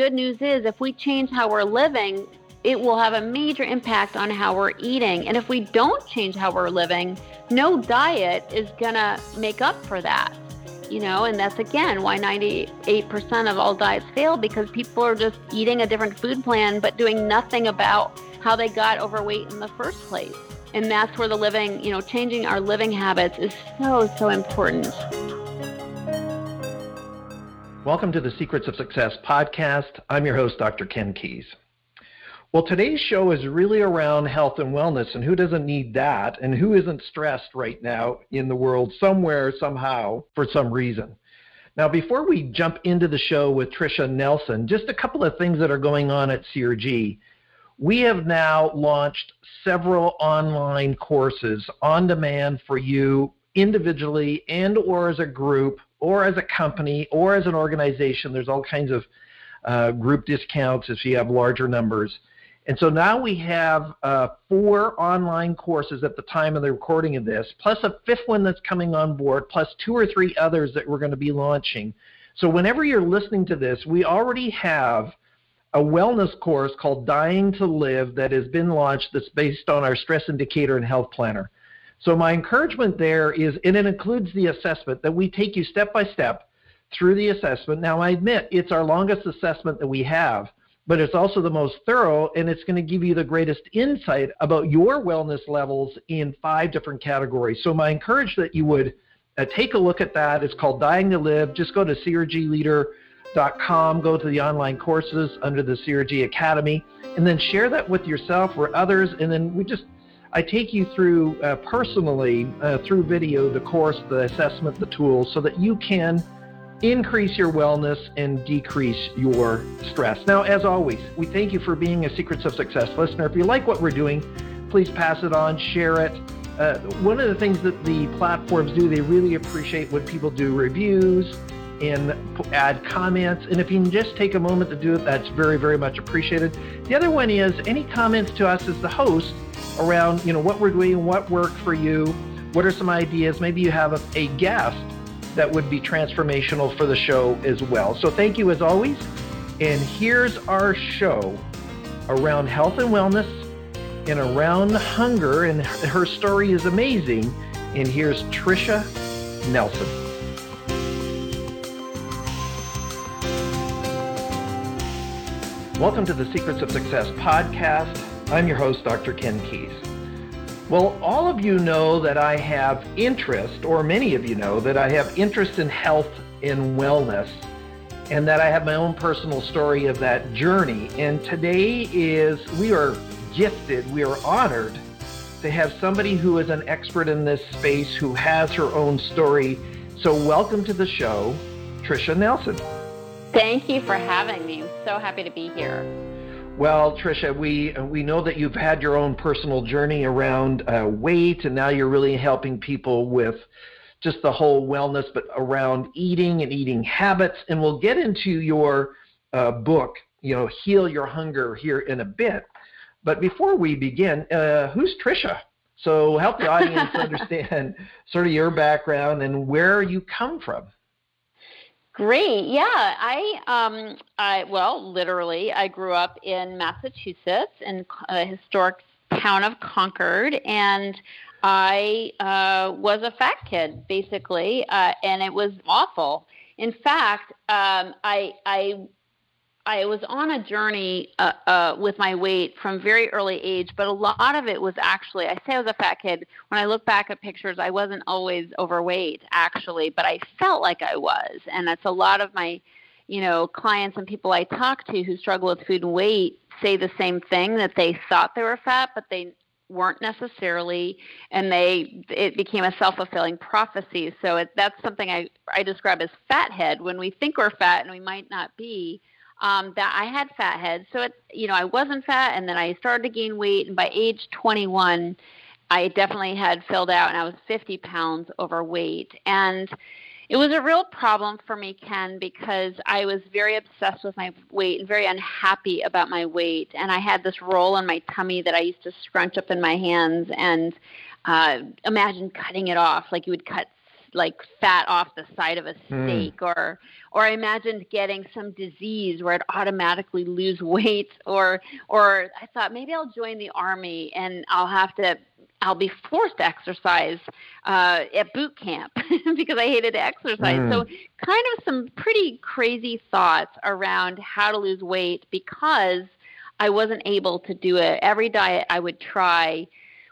good news is if we change how we're living, it will have a major impact on how we're eating. And if we don't change how we're living, no diet is going to make up for that. You know, and that's again why 98% of all diets fail because people are just eating a different food plan but doing nothing about how they got overweight in the first place. And that's where the living, you know, changing our living habits is so, so important. Welcome to the Secrets of Success podcast. I'm your host, Dr. Ken Keis. Well, today's show is really around health and wellness, and who doesn't need that, and who isn't stressed right now in the world somewhere, somehow, for some reason. Now, before we jump into the show with Tricia Nelson, just a couple of things that are going on at CRG. We have now launched several online courses on demand for you individually and or as a group or as a company or as an organization. There's all kinds of uh, group discounts if you have larger numbers. And so now we have uh, four online courses at the time of the recording of this, plus a fifth one that's coming on board, plus two or three others that we're going to be launching. So whenever you're listening to this, we already have a wellness course called Dying to Live that has been launched that's based on our stress indicator and health planner. So my encouragement there is, and it includes the assessment that we take you step by step through the assessment. Now I admit it's our longest assessment that we have, but it's also the most thorough and it's going to give you the greatest insight about your wellness levels in five different categories. So my encouragement that you would uh, take a look at that. It's called Dying to Live. Just go to crgleader.com, go to the online courses under the CRG Academy, and then share that with yourself or others. And then we just I take you through uh, personally uh, through video the course, the assessment, the tools, so that you can increase your wellness and decrease your stress. Now, as always, we thank you for being a Secrets of Success listener. If you like what we're doing, please pass it on, share it. Uh, one of the things that the platforms do, they really appreciate when people do reviews and add comments. And if you can just take a moment to do it, that's very, very much appreciated. The other one is any comments to us as the host around, you know, what we're doing, what worked for you, what are some ideas. Maybe you have a, a guest that would be transformational for the show as well. So thank you as always. And here's our show around health and wellness and around hunger. And her story is amazing. And here's Tricia Nelson. Welcome to the Secrets of Success podcast. I'm your host, Dr. Ken Keis. Well, all of you know that I have interest, or many of you know that I have interest in health and wellness, and that I have my own personal story of that journey. And today is, we are gifted, we are honored to have somebody who is an expert in this space who has her own story. So, welcome to the show, Tricia Nelson. Thank you for having me. So happy to be here. Well, Tricia, we we know that you've had your own personal journey around uh, weight, and now you're really helping people with just the whole wellness, but around eating and eating habits. And we'll get into your uh, book, you know, Heal Your Hunger, here in a bit. But before we begin, uh, who's Tricia? So help the audience understand sort of your background and where you come from. Great. Yeah, I um I well, literally I grew up in Massachusetts in a historic town of Concord and I uh, was a fat kid basically, uh, and it was awful. In fact, um, I I I was on a journey uh, uh, with my weight from very early age, but a lot of it was actually, I say I was a fat kid. When I look back at pictures, I wasn't always overweight, actually, but I felt like I was. And that's a lot of my, you know, clients and people I talk to who struggle with food and weight say the same thing that they thought they were fat, but they weren't necessarily and they it became a self-fulfilling prophecy so it, that's something I, I describe as fat head when we think we're fat and we might not be um, that I had fat head. So it, you know, I wasn't fat, and then I started to gain weight, and by age 21, I definitely had filled out, and I was 50 pounds overweight, and it was a real problem for me, Ken, because I was very obsessed with my weight and very unhappy about my weight, and I had this roll on my tummy that I used to scrunch up in my hands and uh, imagine cutting it off, like you would cut like fat off the side of a Hmm. steak or or I imagined getting some disease where I'd automatically lose weight or or I thought maybe I'll join the army and I'll have to I'll be forced to exercise uh, at boot camp because I hated to exercise. Mm. So kind of some pretty crazy thoughts around how to lose weight because I wasn't able to do it. Every diet I would try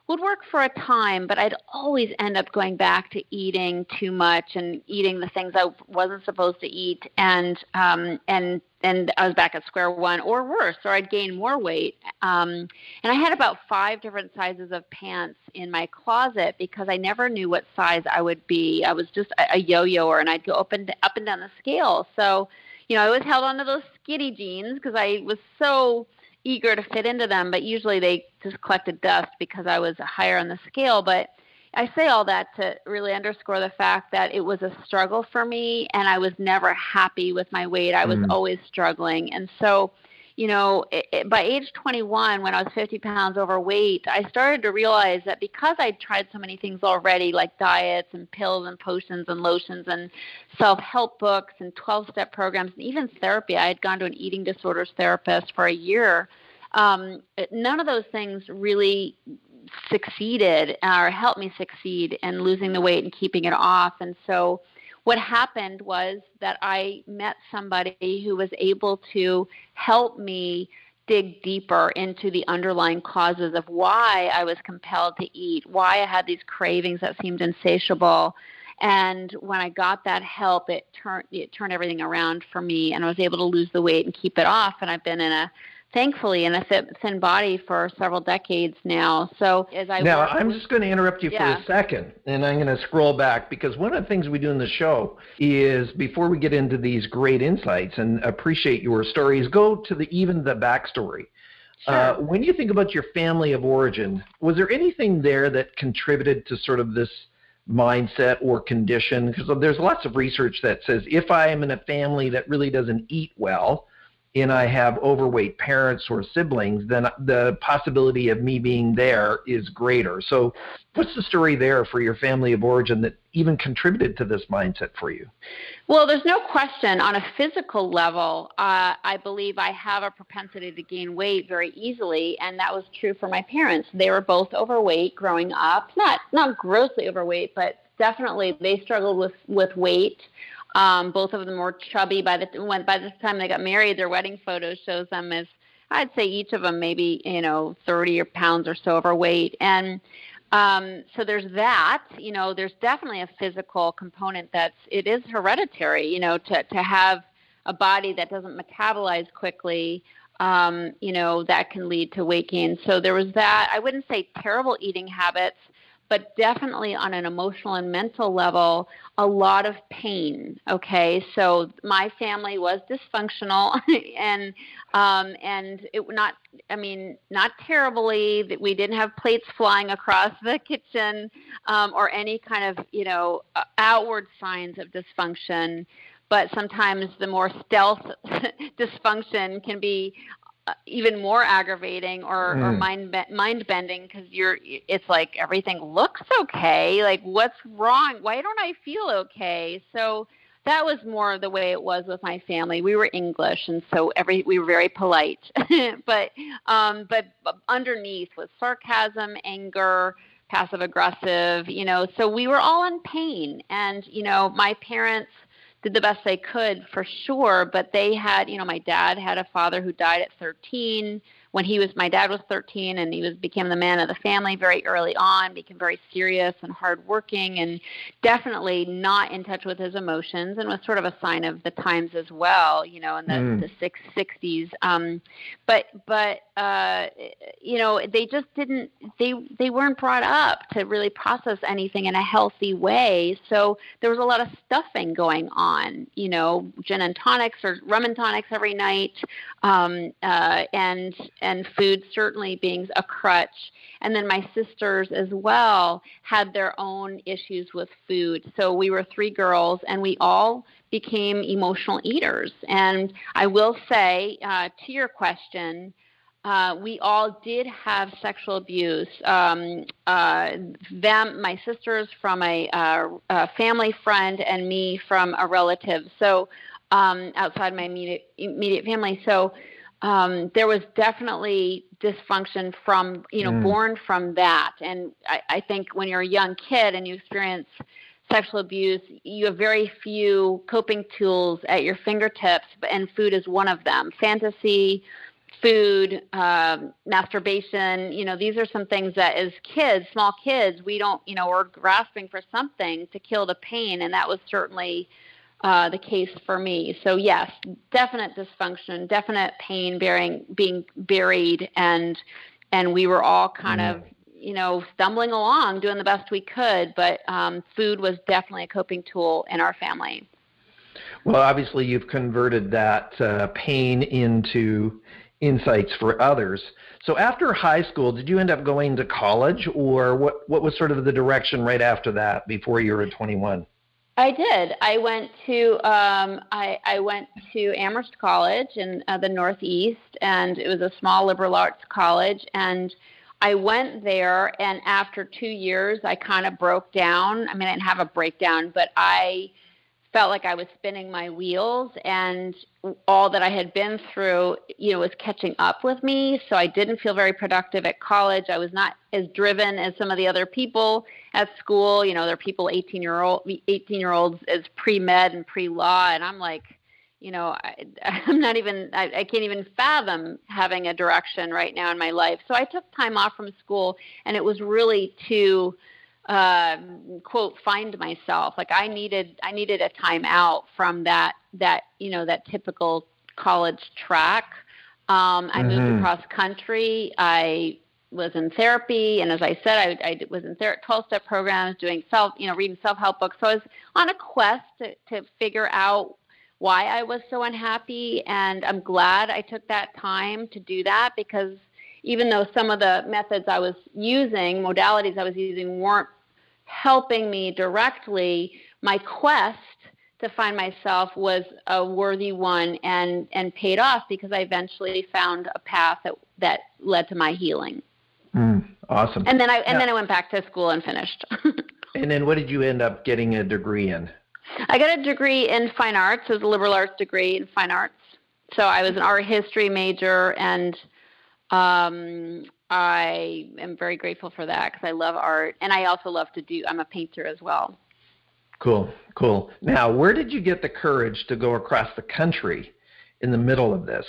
would work for a time, but I'd always end up going back to eating too much and eating the things I wasn't supposed to eat, and um, and and I was back at square one, or worse, or I'd gain more weight. Um, and I had about five different sizes of pants in my closet because I never knew what size I would be. I was just a, a yo-yoer, and I'd go up and up and down the scale. So, you know, I always held on to those skinny jeans because I was so eager to fit into them, but usually they just collected dust because I was higher on the scale. But I say all that to really underscore the fact that it was a struggle for me and I was never happy with my weight. I was Mm. always struggling. And so, you know, it, it, by age 21, when I was 50 pounds overweight, I started to realize that because I'd tried so many things already, like diets and pills and potions and lotions and self help books and 12 step programs and even therapy, I had gone to an eating disorders therapist for a year. Um, none of those things really succeeded or helped me succeed in losing the weight and keeping it off. And so, what happened was that I met somebody who was able to help me dig deeper into the underlying causes of why I was compelled to eat, why I had these cravings that seemed insatiable. And when I got that help, it turned it turned everything around for me, and I was able to lose the weight and keep it off. And I've been in a thankfully in a thin body for several decades now. So as I now I'm with- just going to interrupt you Yeah. for a second, and I'm going to scroll back because one of the things we do in the show is before we get into these great insights and appreciate your stories, go to the even the backstory. Sure. Uh, when you think about your family of origin, was there anything there that contributed to sort of this mindset or condition? Because there's lots of research that says if I am in a family that really doesn't eat well, and I have overweight parents or siblings, then the possibility of me being there is greater. So, what's the story there for your family of origin that even contributed to this mindset for you? Well, there's no question on a physical level, uh, I believe I have a propensity to gain weight very easily, and that was true for my parents. They were both overweight growing up, not not grossly overweight, but definitely they struggled with with weight. Um, both of them were chubby by the when by the time they got married. Their wedding photo shows them as I'd say each of them maybe you know 30 pounds or so overweight, and um, so there's that. You know, there's definitely a physical component that's it is hereditary. You know, to to have a body that doesn't metabolize quickly. Um, you know, that can lead to weight gain. So there was that. I wouldn't say terrible eating habits, but definitely on an emotional and mental level, a lot of pain. Okay, so my family was dysfunctional, and um, and it not. I mean, not terribly. That we didn't have plates flying across the kitchen, um, or any kind of you know uh, outward signs of dysfunction. But sometimes the more stealth dysfunction can be even more aggravating or, or Mm. mind be- mind bending because you're it's like everything looks okay. Like what's wrong? Why don't i feel okay? So that was more the way it was with my family. We were english and so every we were very polite. But um but underneath was sarcasm anger passive aggressive you know so we were all in pain. And you know my parents did the best they could for sure but they had you know my dad had a father who died at 13 when he was my dad was 13 and he was became the man of the family very early on became very serious and hardworking and definitely not in touch with his emotions and was sort of a sign of the times as well you know in the, Mm. the six, 60s um, but but uh, you know they just didn't they they weren't brought up to really process anything in a healthy way. So there was a lot of stuffing going on you know gin and tonics or rum and tonics every night. Um, uh, and and food certainly being a crutch. And then my sisters as well had their own issues with food. So we were three girls, and we all became emotional eaters. And I will say uh, to your question. uh, we all did have sexual abuse. Um, uh, them, my sisters from a, uh, a, family friend, and me from a relative. So um, outside my immediate immediate family. So um, there was definitely dysfunction from you know mm. born from that. And I, I think when you're a young kid and you experience sexual abuse, you have very few coping tools at your fingertips, and food is one of them. Fantasy, food, um, masturbation, you know, these are some things that as kids, small kids, we don't, you know, we're grasping for something to kill the pain, and that was certainly uh, the case for me. So yes, definite dysfunction, definite pain bearing, being buried, and and we were all kind mm. of you know, stumbling along, doing the best we could, but um, food was definitely a coping tool in our family. Well, obviously, you've converted that uh, pain into insights for others. So, after high school, did you end up going to college, or what? What was sort of the direction right after that, before you were 21? I did. I went to um, I, I went to Amherst College in uh, the Northeast, and it was a small liberal arts college, and I went there, and after two years, I kind of broke down. I mean, I didn't have a breakdown, but I felt like I was spinning my wheels, and all that I had been through, you know, was catching up with me. So I didn't feel very productive at college. I was not as driven as some of the other people at school. You know, there are people 18 year old 18 year olds as pre med and pre law, and I'm like you know I, i'm not even I, I can't even fathom having a direction right now in my life so i took time off from school and it was really to uh, quote find myself like i needed i needed a time out from that that you know that typical college track um, i mm-hmm. moved across country i was in therapy and as i said i, I was in 12 step programs doing self you know reading self-help books so i was on a quest to, to figure out why I was so unhappy. And I'm glad I took that time to do that because even though some of the methods I was using, modalities I was using, weren't helping me directly, my quest to find myself was a worthy one and, and paid off because I eventually found a path that, that led to my healing. Mm, awesome. And then I and then I went back to school and finished. and then what did you end up getting a degree in? I got a degree in fine arts. It was a liberal arts degree in fine arts. So I was an art history major, and um, I am very grateful for that because I love art, and I also love to do. I'm a painter as well. Cool, cool. Now, where did you get the courage to go across the country in the middle of this?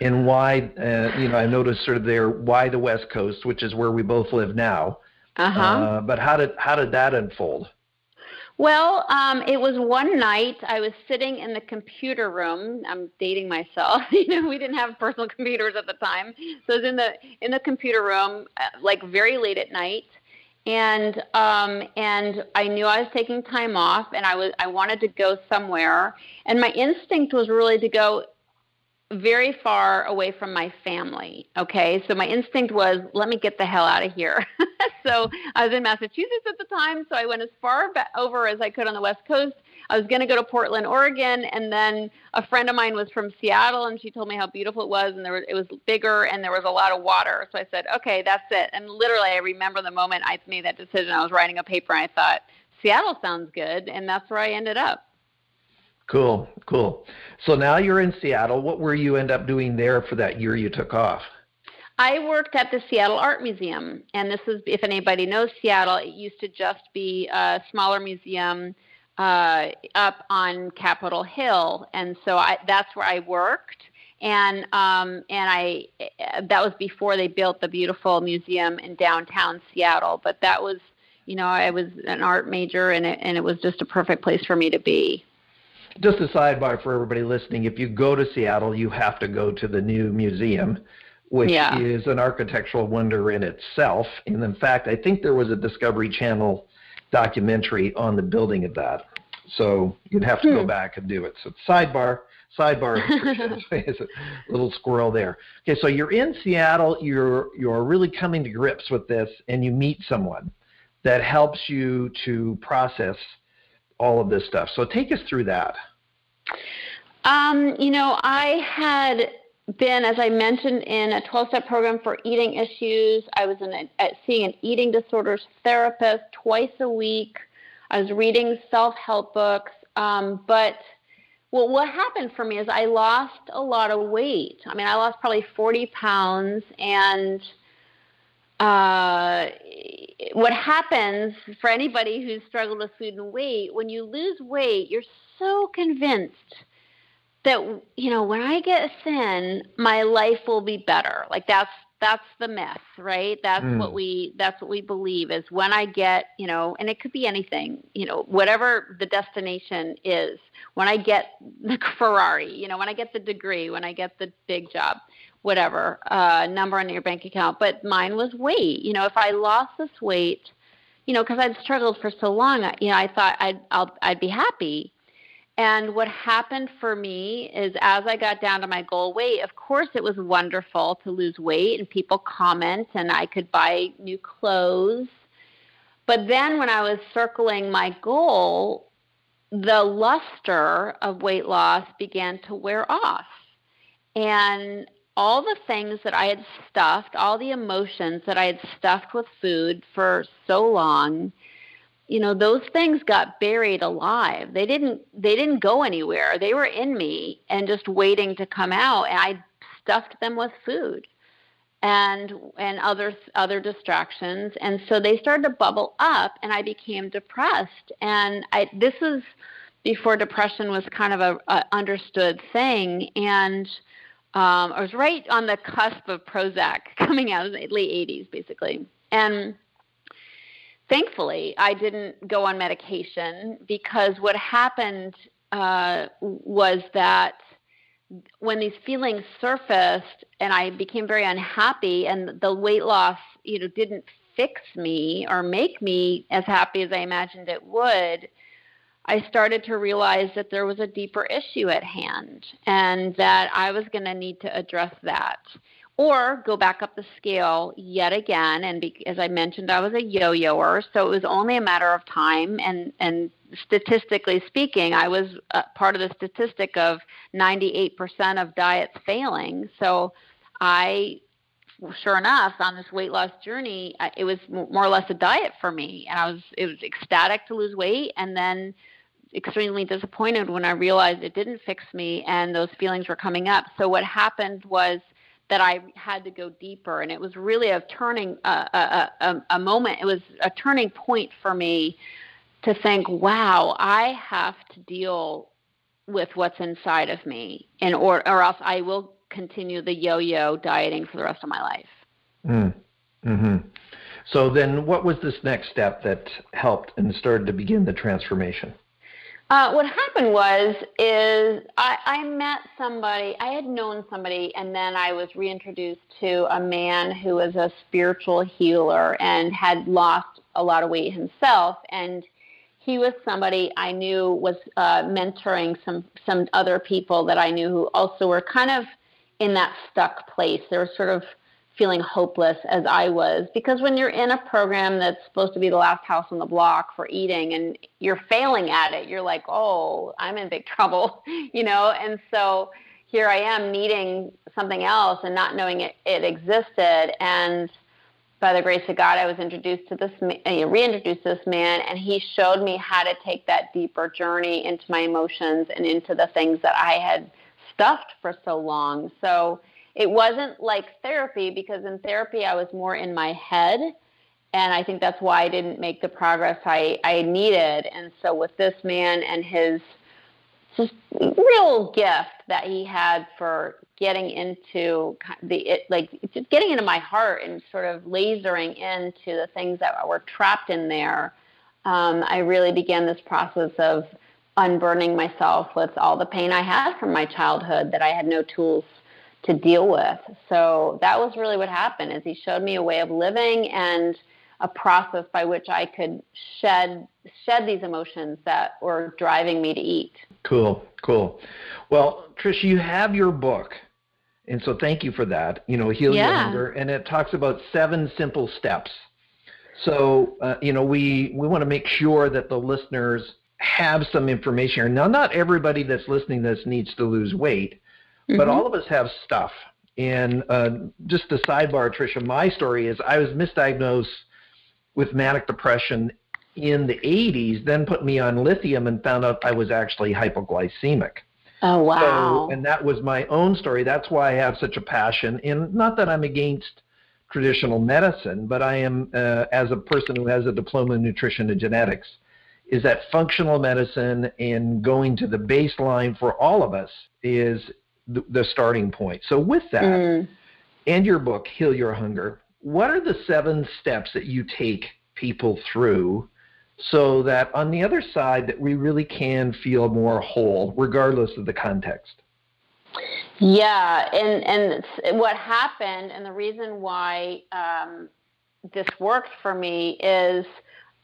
And why, uh, you know, I noticed sort of there, why the West Coast, which is where we both live now. Uh-huh. Uh, but how did how did that unfold? Well, um, it was one night I was sitting in the computer room. I'm dating myself. you know, we didn't have personal computers at the time, so I was in the in the computer room, uh, like very late at night, and um, and I knew I was taking time off, and I was I wanted to go somewhere, and my instinct was really to go very far away from my family. Okay, so my instinct was, let me get the hell out of here. so I was in Massachusetts at the time, so I went as far over as I could on the West Coast. I was going to go to Portland, Oregon, and then a friend of mine was from Seattle, and she told me how beautiful it was, and there was, it was bigger, and there was a lot of water. So I said, okay, that's it. And literally, I remember the moment I made that decision. I was writing a paper, and I thought, Seattle sounds good, and that's where I ended up. Cool, cool. So now you're in Seattle. What were you end up doing there for that year you took off? I worked at the Seattle Art Museum, and this is if anybody knows Seattle, it used to just be a smaller museum uh, up on Capitol Hill, and so I, that's where I worked. And um, and I that was before they built the beautiful museum in downtown Seattle. But that was, you know, I was an art major, and it, and it was just a perfect place for me to be just a sidebar for everybody listening if you go to Seattle, you have to go to the new museum, which yeah. is an architectural wonder in itself. And in fact, I think there was a Discovery Channel documentary on the building of that. So you'd have to hmm. go back and do it. So sidebar, sidebar is a little squirrel there. Okay, so you're in Seattle, you're you're really coming to grips with this, and you meet someone that helps you to process all of this stuff. So take us through that. Um, you know, I had been, as I mentioned, in a 12 step program for eating issues. I was in a, seeing an eating disorders therapist twice a week. I was reading self help books. Um, but well, what happened for me is I lost a lot of weight. I mean, I lost probably 40 pounds. And uh, what happens for anybody who's struggled with food and weight, when you lose weight, you're so convinced that you know when I get thin, my life will be better. Like that's that's the myth, right? That's mm. what we that's what we believe is when I get, you know, and it could be anything, you know, whatever the destination is. When I get the Ferrari, you know, when I get the degree, when I get the big job, whatever uh, number on your bank account. But mine was weight. You know, if I lost this weight, you know, because I'd struggled for so long, you know, I thought I'd I'll, I'd be happy. And what happened for me is as I got down to my goal weight, of course, it was wonderful to lose weight and people comment and I could buy new clothes. But then when I was circling my goal, the luster of weight loss began to wear off. And all the things that I had stuffed, all the emotions that I had stuffed with food for so long, you know those things got buried alive. They didn't they didn't go anywhere. They were in me and just waiting to come out and i stuffed them with food and and other other distractions. And so they started to bubble up and i became depressed. And i this is before depression was kind of a, a understood thing. And um, i was right on the cusp of prozac coming out in the late 80s basically and thankfully, I didn't go on medication because what happened uh, was that when these feelings surfaced and I became very unhappy, and the weight loss, you know, didn't fix me or make me as happy as I imagined it would. I started to realize that there was a deeper issue at hand and that I was going to need to address that or go back up the scale yet again. And be, as I mentioned, I was a yo-yoer, so it was only a matter of time. And and statistically speaking, I was uh, part of the statistic of 98% of diets failing. So I sure enough, on this weight loss journey, it was more or less a diet for me, and I was it was ecstatic to lose weight, and then extremely disappointed when I realized it didn't fix me, and those feelings were coming up. So what happened was that I had to go deeper, and it was really a turning a, a, a moment. It was a turning point for me to think, "Wow, I have to deal with what's inside of me, and or or else I will continue the yo-yo dieting for the rest of my life." Mm. Hmm. So then, what was this next step that helped and started to begin the transformation? Uh, what happened was is I, I met somebody i had known somebody and then i was reintroduced to a man who was a spiritual healer and had lost a lot of weight himself and he was somebody i knew was uh, mentoring some some other people that i knew who also were kind of in that stuck place. They were sort of feeling hopeless as I was. Because when you're in a program that's supposed to be the last house on the block for eating and you're failing at it, you're like, oh, I'm in big trouble, you know? And so here I am needing something else and not knowing it, it existed. And by the grace of God, I was introduced to this, uh, reintroduced to this man, and he showed me how to take that deeper journey into my emotions and into the things that I had stuffed for so long. So it wasn't like therapy because in therapy I was more in my head and I think that's why I didn't make the progress I, I needed. And so with this man and his just real gift that he had for getting into the it, like just getting into my heart and sort of lasering into the things that were trapped in there, um, I really began this process of unburdening myself with all the pain I had from my childhood that I had no tools to deal with. So that was really what happened is he showed me a way of living and a process by which I could shed shed these emotions that were driving me to eat. Cool, cool. Well, Trish, you have your book. And so thank you for that. You know, Heal yeah. Your Hunger and it talks about seven simple steps. So, uh, you know, we we want to make sure that the listeners have some information. here. Now, not everybody that's listening to this needs to lose weight, mm-hmm. but all of us have stuff. And uh, just a sidebar, Tricia, my story is I was misdiagnosed with manic depression in the 80s, then put me on lithium and found out I was actually hypoglycemic. Oh, wow. So, and that was my own story. That's why I have such a passion. And not that I'm against traditional medicine, but I am, uh, as a person who has a diploma in nutrition and genetics, is that functional medicine and going to the baseline for all of us is the, the starting point. So, with that, mm. and your book, Heal Your Hunger, what are the seven steps that you take people through so that on the other side that we really can feel more whole regardless of the context yeah and and what happened and the reason why um, this worked for me is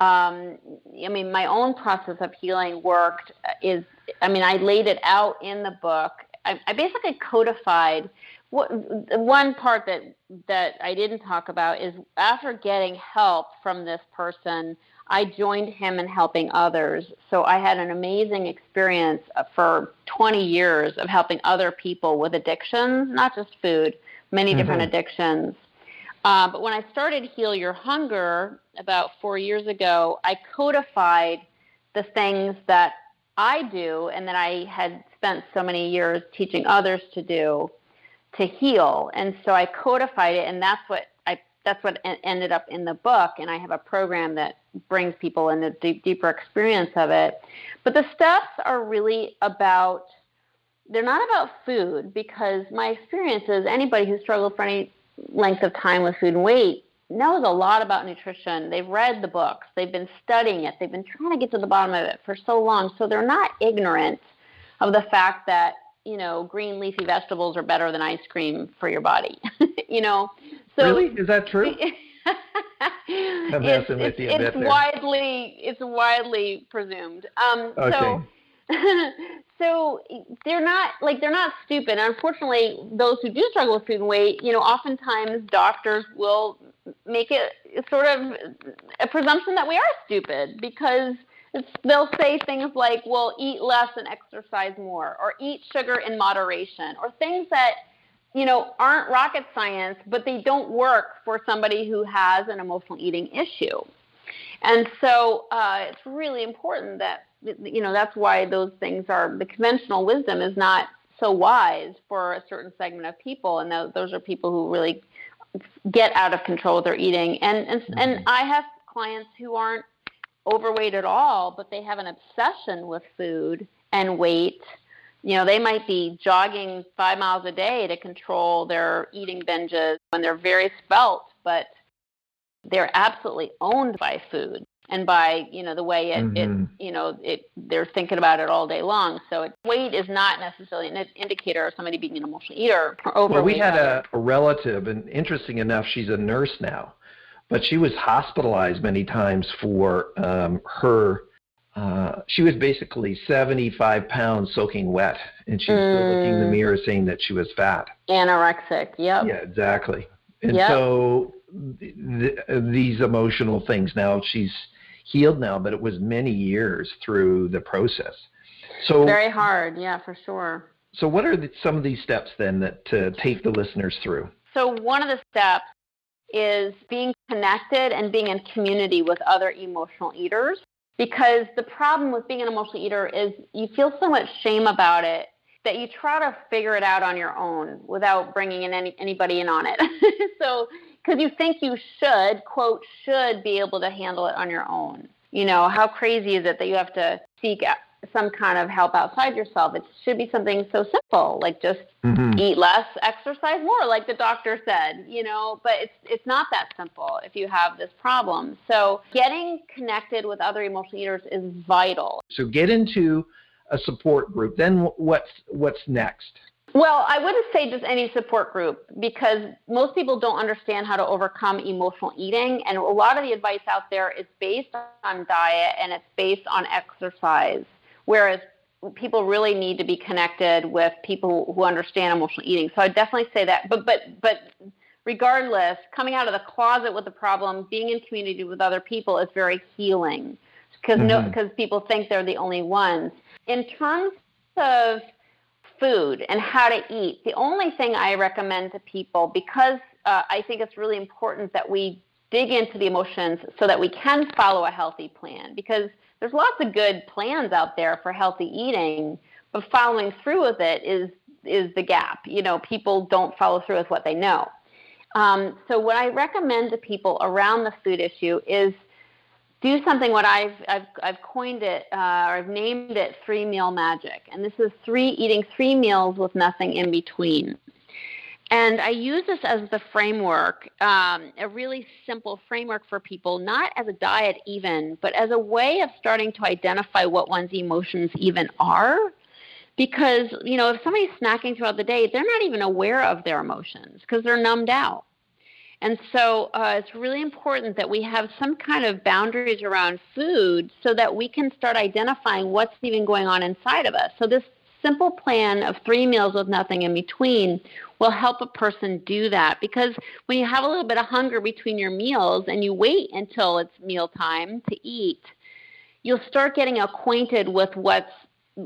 um, i mean my own process of healing worked is i mean i laid it out in the book i, I basically codified what, one part that that I didn't talk about is after getting help from this person, I joined him in helping others. So I had an amazing experience for 20 years of helping other people with addictions, not just food, many mm-hmm. different addictions. Uh, but when I started Heal Your Hunger about four years ago, I codified the things that I do and that I had spent so many years teaching others to do to heal. And so I codified it, and that's what I that's what ended up in the book. And I have a program that brings people in a deep, deeper experience of it. But the steps are really about they're not about food because my experience is anybody who struggled for any length of time with food and weight knows a lot about nutrition. They've read the books, they've been studying it, they've been trying to get to the bottom of it for so long. So they're not ignorant of the fact that you know, green leafy vegetables are better than ice cream for your body. you know, so really is that true? It's, messing with you a it's bit widely it's widely presumed. Um, okay. So, so they're not like they're not stupid. Unfortunately, those who do struggle with food and weight, you know, oftentimes doctors will make it sort of a presumption that we are stupid because they'll say things like, well, eat less and exercise more, or eat sugar in moderation, or things that, you know, aren't rocket science, but they don't work for somebody who has an emotional eating issue. And so uh, it's really important that, you know, that's why those things are, the conventional wisdom is not so wise for a certain segment of people. And those are people who really get out of control with their eating. And, and, and mm-hmm. I have clients who aren't overweight at all, but they have an obsession with food and weight. You know, they might be jogging five miles a day to control their eating binges when they're very spelt, but they're absolutely owned by food and by you know the way it, mm-hmm. it you know it they're thinking about it all day long. So it, weight is not necessarily an indicator of somebody being an emotional eater or overweight. Well, we had a, a relative, and interesting enough, she's a nurse now but she was hospitalized many times for um, her. Uh, she was basically 75 pounds soaking wet, and she's mm. still looking in the mm. mirror saying that she was fat. Anorexic, yep. Yeah, exactly. And yep. so th- th- these emotional things now, she's healed now, but it was many years through the process. So very hard, yeah, for sure. So, what are the, some of these steps then that to take the listeners through? So, one of the steps is being connected and being in community with other emotional eaters. Because the problem with being an emotional eater is you feel so much shame about it that you try to figure it out on your own without bringing in any, anybody in on it. so, because you think you should, quote, should be able to handle it on your own. You know, how crazy is it that you have to seek some kind of help outside yourself. It should be something so simple, like just mm-hmm. eat less, exercise more, like the doctor said, you know, but it's it's not that simple if you have this problem. So getting connected with other emotional eaters is vital. So get into a support group. Then what's what's next? Well, I wouldn't say just any support group because most people don't understand how to overcome emotional eating. And a lot of the advice out there is based on diet and it's based on exercise. Whereas people really need to be connected with people who understand emotional eating. So I definitely say that. But but but regardless, coming out of the closet with the problem, being in community with other people is very healing because mm-hmm. no because people think they're the only ones. In terms of food and how to eat, the only thing I recommend to people, because uh, I think it's really important that we dig into the emotions so that we can follow a healthy plan, because there's lots of good plans out there for healthy eating, but following through with it is is the gap. You know, people don't follow through with what they know. Um, so what I recommend to people around the food issue is do something what I've, I've, I've coined it uh, or I've named it three meal magic. And this is three eating three meals with nothing in between. And I use this as the framework, um, a really simple framework for people, not as a diet even, but as a way of starting to identify what one's emotions even are. Because, you know, if somebody's snacking throughout the day, they're not even aware of their emotions because they're numbed out. And so uh, it's really important that we have some kind of boundaries around food so that we can start identifying what's even going on inside of us. So this simple plan of three meals with nothing in between will help a person do that because when you have a little bit of hunger between your meals and you wait until it's mealtime to eat, you'll start getting acquainted with what's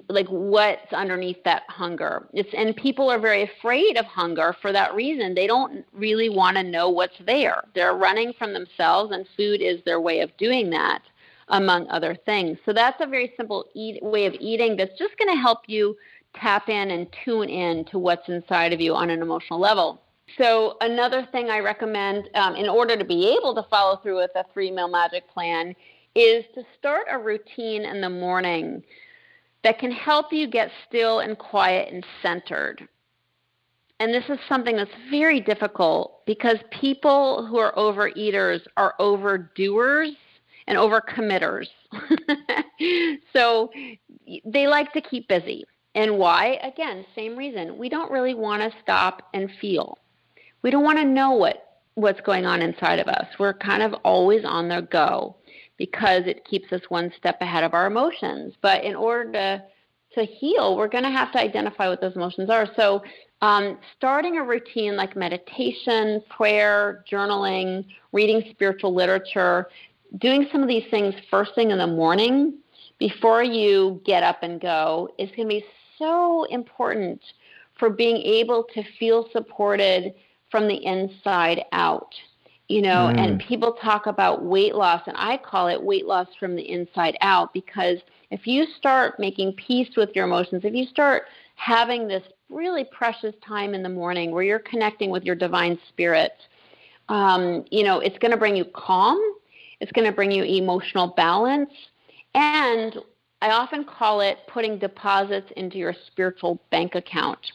like what's underneath that hunger. It's and people are very afraid of hunger for that reason. They don't really want to know what's there. They're running from themselves and food is their way of doing that among other things. So that's a very simple eat, way of eating that's just going to help you tap in and tune in to what's inside of you on an emotional level. So another thing I recommend um, in order to be able to follow through with a three meal magic plan is to start a routine in the morning that can help you get still and quiet and centered. And this is something that's very difficult because people who are overeaters are overdoers and overcommitters. so they like to keep busy. And why? Again, same reason. We don't really want to stop and feel. We don't want to know what, what's going on inside of us. We're kind of always on the go because it keeps us one step ahead of our emotions. But in order to to heal, we're going to have to identify what those emotions are. So, um, starting a routine like meditation, prayer, journaling, reading spiritual literature, doing some of these things first thing in the morning before you get up and go is going to be so important for being able to feel supported from the inside out you know mm. and people talk about weight loss and i call it weight loss from the inside out because if you start making peace with your emotions if you start having this really precious time in the morning where you're connecting with your divine spirit um, you know it's going to bring you calm it's going to bring you emotional balance and i often call it putting deposits into your spiritual bank account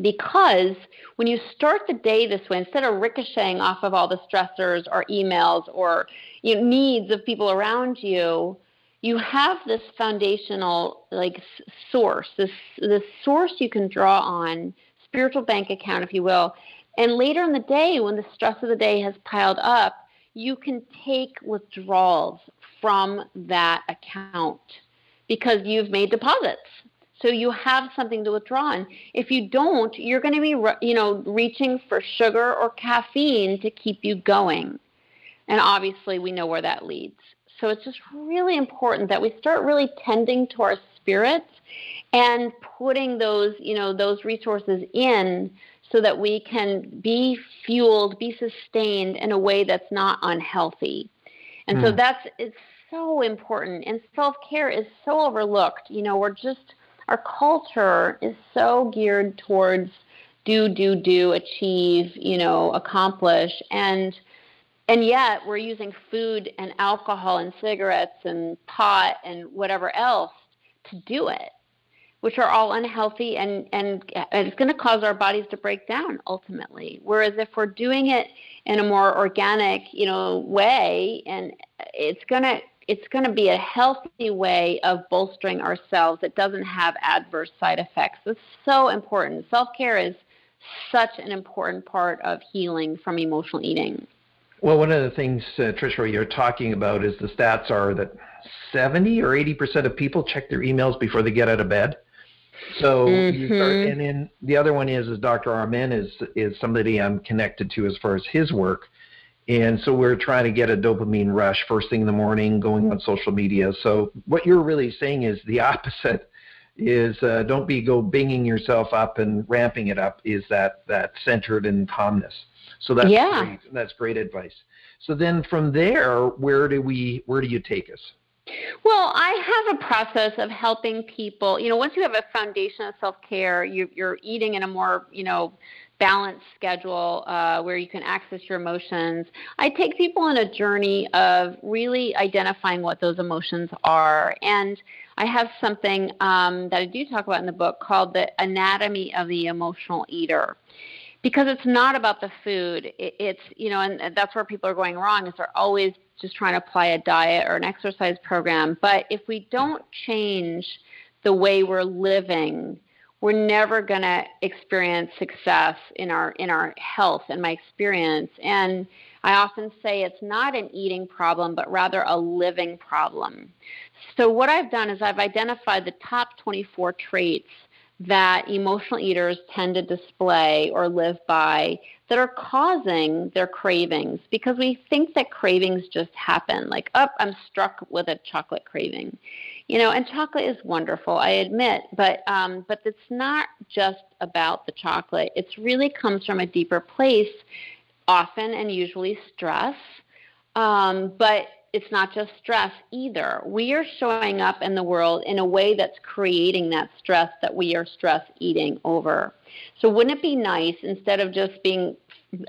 because when you start the day this way, instead of ricocheting off of all the stressors or emails or you know, needs of people around you, you have this foundational like source, this this source you can draw on, spiritual bank account, if you will. And later in the day, when the stress of the day has piled up, you can take withdrawals from that account because you've made deposits. So you have something to withdraw. And if you don't you're going to be you know reaching for sugar or caffeine to keep you going. And obviously we know where that leads. So it's just really important that we start really tending to our spirits and putting those you know those resources in so that we can be fueled be sustained in a way that's not unhealthy and mm. so hmm. that's it's so important and self-care is so overlooked you know we're just our culture is so geared towards do do do achieve you know accomplish and and yet we're using food and alcohol and cigarettes and pot and whatever else to do it which are all unhealthy and and, and it's going to cause our bodies to break down ultimately whereas if we're doing it in a more organic you know way and it's going to it's going to be a healthy way of bolstering ourselves that doesn't have adverse side effects. It's so important. Self care is such an important part of healing from emotional eating. Well, one of the things, uh, Tricia, you're talking about is the stats are that 70 or 80% of people check their emails before they get out of bed. So mm-hmm. you start, and then the other one is, is Dr. Amen is is somebody I'm connected to as far as his work, and so we're trying to get a dopamine rush first thing in the morning, going on social media. So what you're really saying is the opposite. is uh, don't be go binging yourself up and ramping it up. Is that that centered in calmness? So that's yeah. great. That's great advice. So then from there, where do we where do you take us? Well, I have a process of helping people. You know, once you have a foundation of self care, you, you're eating in a more you know balanced schedule uh, where you can access your emotions. I take people on a journey of really identifying what those emotions are. And I have something um, that I do talk about in the book called the anatomy of the emotional eater because it's not about the food. It's, you know, and that's where people are going wrong is they're always just trying to apply a diet or an exercise program. But if we don't change the way we're living, we're never going to experience success in our in our health in my experience and i often say it's not an eating problem but rather a living problem so what i've done is i've identified the top 24 traits that emotional eaters tend to display or live by that are causing their cravings because we think that cravings just happen like oh, i'm struck with a chocolate craving. You know and chocolate is wonderful i admit but um, but it's not just about the chocolate. It's really comes from a deeper place often and usually stress um, but it's not just stress either. We are showing up in the world in a way that's creating that stress that we are stress eating over. So wouldn't it be nice instead of just being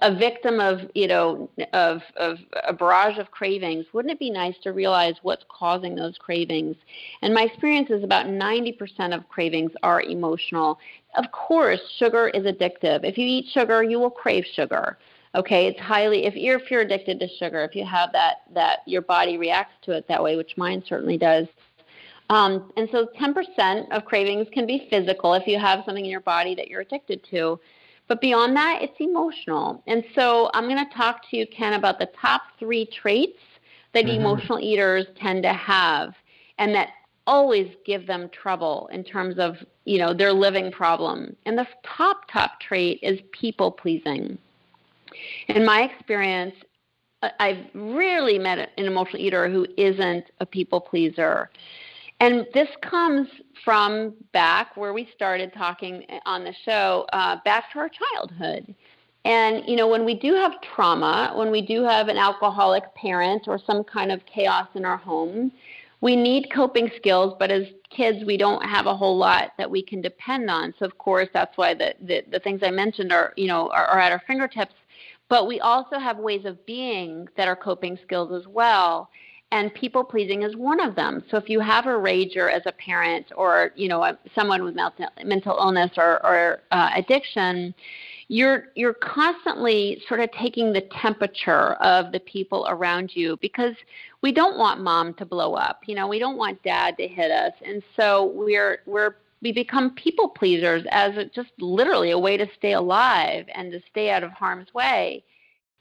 a victim of, you know, of, of a barrage of cravings, wouldn't it be nice to realize what's causing those cravings? And my experience is about 90% of cravings are emotional. Of course, sugar is addictive. If you eat sugar, you will crave sugar. Okay, it's highly if you're if you're addicted to sugar, if you have that that your body reacts to it that way, which mine certainly does. Um, and so 10% of cravings can be physical if you have something in your body that you're addicted to. But beyond that, it's emotional. And so I'm going to talk to you, Ken, about the top three traits that mm-hmm. emotional eaters tend to have and that always give them trouble in terms of, you know, their living problem. And the top, top trait is people pleasing. In my experience, I've rarely met an emotional eater who isn't a people pleaser. And this comes from back where we started talking on the show, uh, back to our childhood. And, you know, when we do have trauma, when we do have an alcoholic parent or some kind of chaos in our home, we need coping skills, but as kids, we don't have a whole lot that we can depend on. So, of course, that's why the, the, the things I mentioned are, you know, are, are at our fingertips. But we also have ways of being that are coping skills as well. And people pleasing is one of them. So if you have a rager as a parent or, you know, someone with mental illness or, or uh, addiction, you're you're constantly sort of taking the temperature of the people around you because we don't want mom to blow up you know we don't want dad to hit us and so we're we're we become people pleasers as a, just literally a way to stay alive and to stay out of harm's way.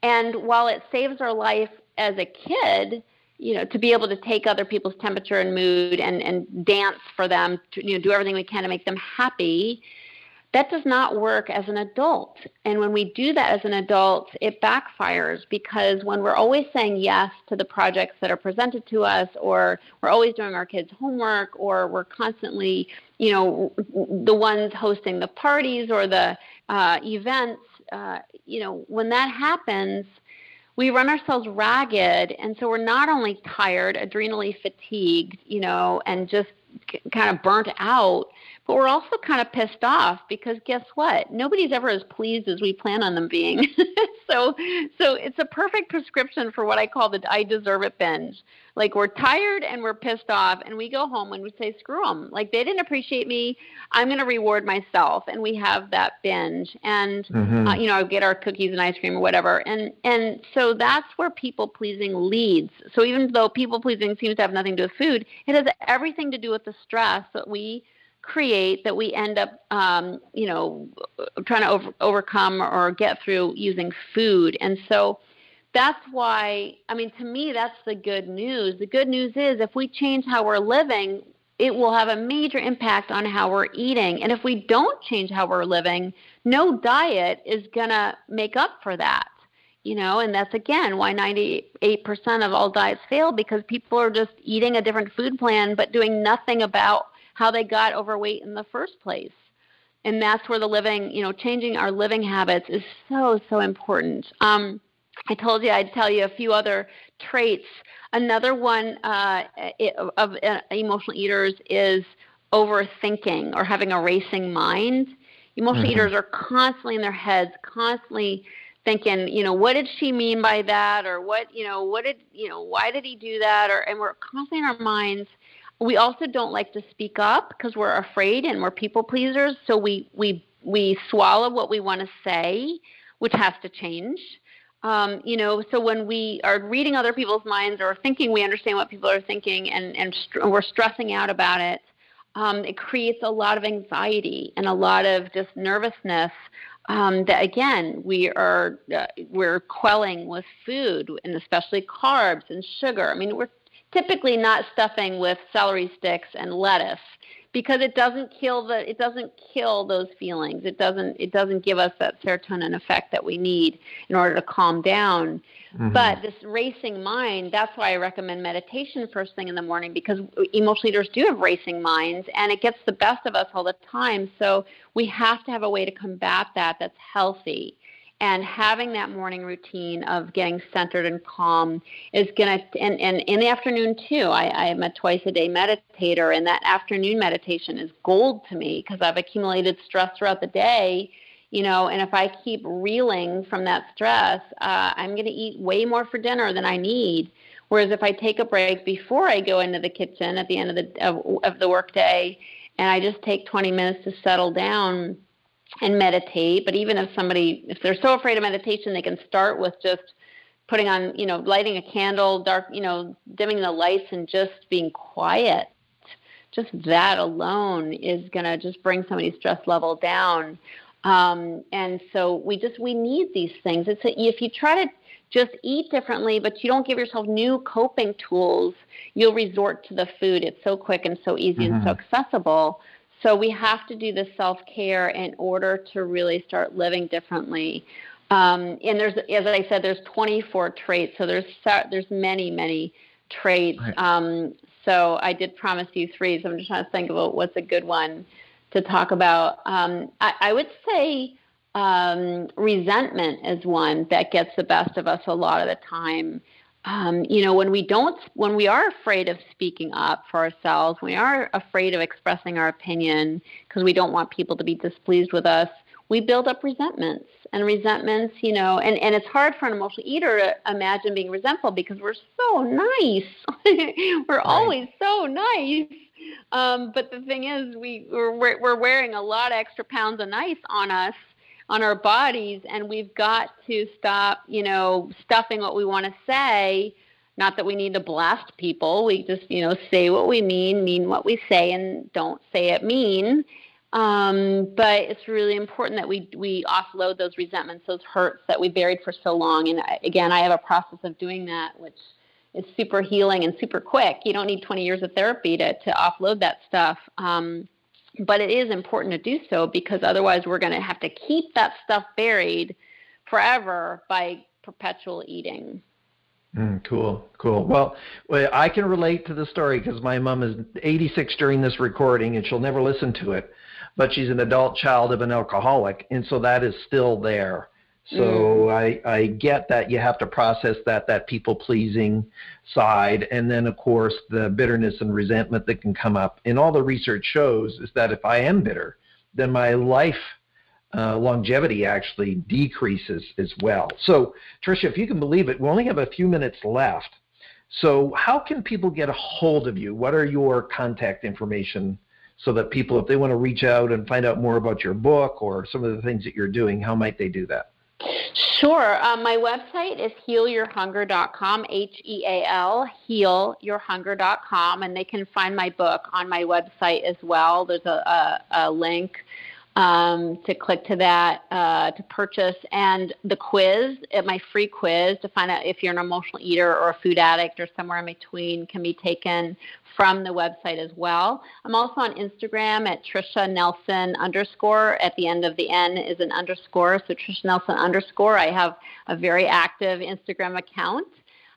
And while it saves our life as a kid, you know, to be able to take other people's temperature and mood and, and dance for them, to, you know, do everything we can to make them happy, that does not work as an adult. And when we do that as an adult, it backfires because when we're always saying yes to the projects that are presented to us, or we're always doing our kids' homework, or we're constantly, you know, the ones hosting the parties or the uh, events, uh, you know, when that happens, we run ourselves ragged. And so we're not only tired, adrenally fatigued, you know, and just kind of burnt out but we're also kind of pissed off because guess what? Nobody's ever as pleased as we plan on them being. so so it's a perfect prescription for what I call the I deserve it binge. Like we're tired and we're pissed off and we go home and we say screw them. Like they didn't appreciate me. I'm going to reward myself and we have that binge and mm-hmm. uh, you know I get our cookies and ice cream or whatever. And and so that's where people pleasing leads. So even though people pleasing seems to have nothing to do with food, it has everything to do with the stress that we create that we end up, um, you know, trying to over, overcome or get through using food. And so that's why, I mean, to me, that's the good news. The good news is if we change how we're living, it will have a major impact on how we're eating. And if we don't change how we're living, no diet is going to make up for that. You know, and that's again why 98% of all diets fail because people are just eating a different food plan but doing nothing about how they got overweight in the first place. And that's where the living, you know, changing our living habits is so, so important. Um, I told you I'd tell you a few other traits. Another one uh, of uh, emotional eaters is overthinking or having a racing mind. Emotional mm-hmm. eaters are constantly in their heads, constantly thinking, you know, what did she mean by that, or what, you know, what did, you know, why did he do that, or and we're constantly in our minds. We also don't like to speak up because we're afraid and we're people pleasers. So we we we swallow what we want to say, which has to change. Um, you know, so when we are reading other people's minds or thinking we understand what people are thinking and and we're stressing out about it, um, it creates a lot of anxiety and a lot of just nervousness um, that again we are uh, we're quelling with food and especially carbs and sugar. I mean, we're typically not stuffing with celery sticks and lettuce because it doesn't kill the it doesn't kill those feelings. It doesn't it doesn't give us that serotonin effect that we need in order to calm down. Mm-hmm. But this racing mind, that's why I recommend meditation first thing in the morning because emotional eaters do have racing minds and it gets the best of us all the time. So we have to have a way to combat that that's healthy and having that morning routine of getting centered and calm is going to and, and in the afternoon too I, i'm a twice a day meditator and that afternoon meditation is gold to me because i've accumulated stress throughout the day you know and if i keep reeling from that stress uh, i'm going to eat way more for dinner than i need. Whereas if i take a break before i go into the kitchen at the end of the of, of the workday and i just take 20 minutes to settle down and meditate. But even if somebody, if they're so afraid of meditation, they can start with just putting on, you know, lighting a candle, dark, you know, dimming the lights and just being quiet. Just that alone is going to just bring somebody's stress level down. Um, and so we just we need these things. It's a, if you try to just eat differently, but you don't give yourself new coping tools, you'll resort to the food. It's so quick and so easy mm-hmm. and so mm-hmm. accessible. So we have to do the self care in order to really start living differently. Um, and there's, as I said, there's 24 traits. So there's there's many many traits. Right. Um, so I did promise you three. So I'm just trying to think about what's a good one to talk about. Um, I, I, would say um, resentment is one that gets the best of us a lot of the time um, you know, when we don't, when we are afraid of speaking up for ourselves, we are afraid of expressing our opinion because we don't want people to be displeased with us, we build up resentments. And resentments, you know, and, and it's hard for an emotional eater to imagine being resentful because we're so nice. we're right. always so nice. Um, but the thing is, we, we're, we're wearing a lot of extra pounds of nice on us on our bodies and we've got to stop, you know, stuffing what we want to say. Not that we need to blast people. We just, you know, say what we mean, mean what we say, and don't say it mean. Um, but it's really important that we we offload those resentments, those hurts that we buried for so long. And I, again, I have a process of doing that, which is super healing and super quick. You don't need 20 years of therapy to to offload that stuff. Um, but it is important to do so because otherwise we're going to have to keep that stuff buried forever by perpetual eating. Mm, cool, cool. Well, I can relate to the story because my mom is 86 during this recording and she'll never listen to it. But she's an adult child of an alcoholic, and so that is still there. So mm. I, I get that you have to process that that people pleasing side, and then of course the bitterness and resentment that can come up. And all the research shows is that if I am bitter, then my life uh, longevity actually decreases as well. So Tricia, if you can believe it, we only have a few minutes left. So how can people get a hold of you? What are your contact information? So that people, if they want to reach out and find out more about your book or some of the things that you're doing, how might they do that? Sure. Um, my website is healyourhunger.com, H E A L, healyourhunger.com, and they can find my book on my website as well. There's a, a, a link um, to click to that uh, to purchase. And the quiz, my free quiz to find out if you're an emotional eater or a food addict or somewhere in between, can be taken from the website as well. I'm also on Instagram at Tricia Nelson underscore. At the end of the N is an underscore, so Tricia Nelson underscore. I have a very active Instagram account.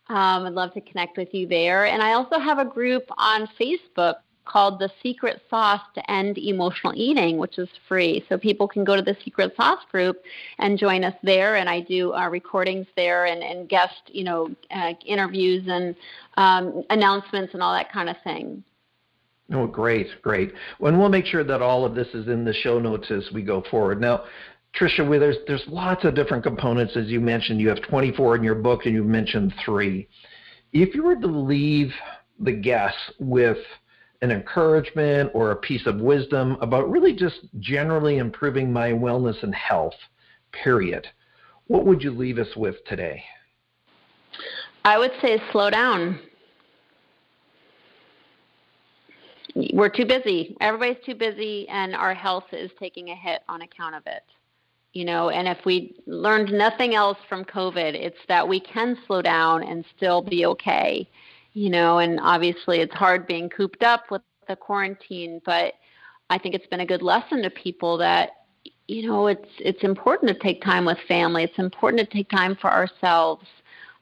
Um, I'd love to connect with you there. And I also have a group on Facebook called The Secret Sauce to End Emotional Eating, which is free. So people can go to the Secret Sauce group and join us there. And I do uh, recordings there and, and guest, you know, uh, interviews and um, announcements and all that kind of thing. Oh, great, great. And we'll make sure that all of this is in the show notes as we go forward. Now, Tricia, there's there's lots of different components as you mentioned. You have 24 in your book, and you've mentioned three. If you were to leave the guests with an encouragement or a piece of wisdom about really just generally improving my wellness and health, period, what would you leave us with today? I would say slow down. We're too busy. Everybody's too busy, and our health is taking a hit on account of it. You know, and if we learned nothing else from COVID, it's that we can slow down and still be okay. You know, and obviously it's hard being cooped up with the quarantine, but I think it's been a good lesson to people that you know it's it's important to take time with family. It's important to take time for ourselves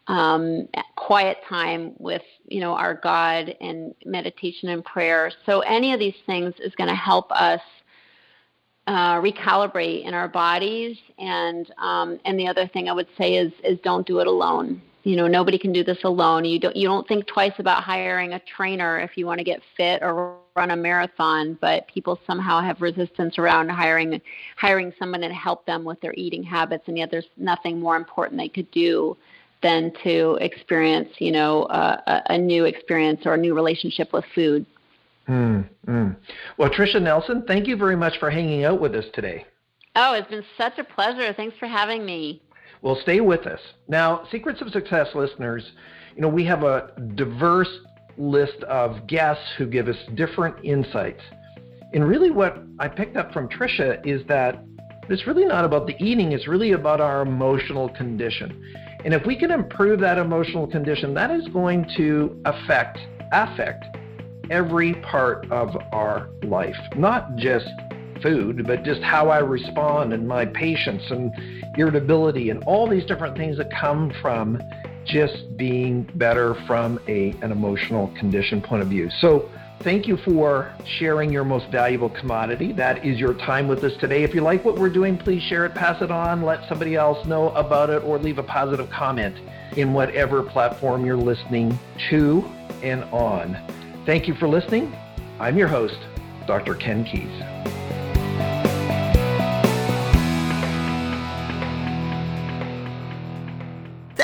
um, quiet time with you know our God and meditation and prayer. So any of these things is going to help us uh, recalibrate in our bodies. And um, and the other thing I would say is is don't do it alone. You know, nobody can do this alone. You don't you don't think twice about hiring a trainer if you want to get fit or run a marathon, but people somehow have resistance around hiring hiring someone to help them with their eating habits, and yet there's nothing more important they could do than to experience, you know, uh, a, new experience or a new relationship with food. Mm, mm. Well, Tricia Nelson, thank you very much for hanging out with us today. Oh, it's been such a pleasure. Thanks for having me. Well, stay with us. Now, Secrets of Success listeners, you know, we have a diverse list of guests who give us different insights. And really, what I picked up from Tricia is that it's really not about the eating, it's really about our emotional condition. And if we can improve that emotional condition, that is going to affect affect every part of our life, not just food, but just how I respond and my patience and irritability and all these different things that come from just being better from a, an emotional condition point of view. So Thank you for sharing your most valuable commodity. That is your time with us today. If you like what we're doing, please share it, pass it on, let somebody else know about it, or leave a positive comment in whatever platform you're listening to and on. Thank you for listening. I'm your host, Dr. Ken Keis.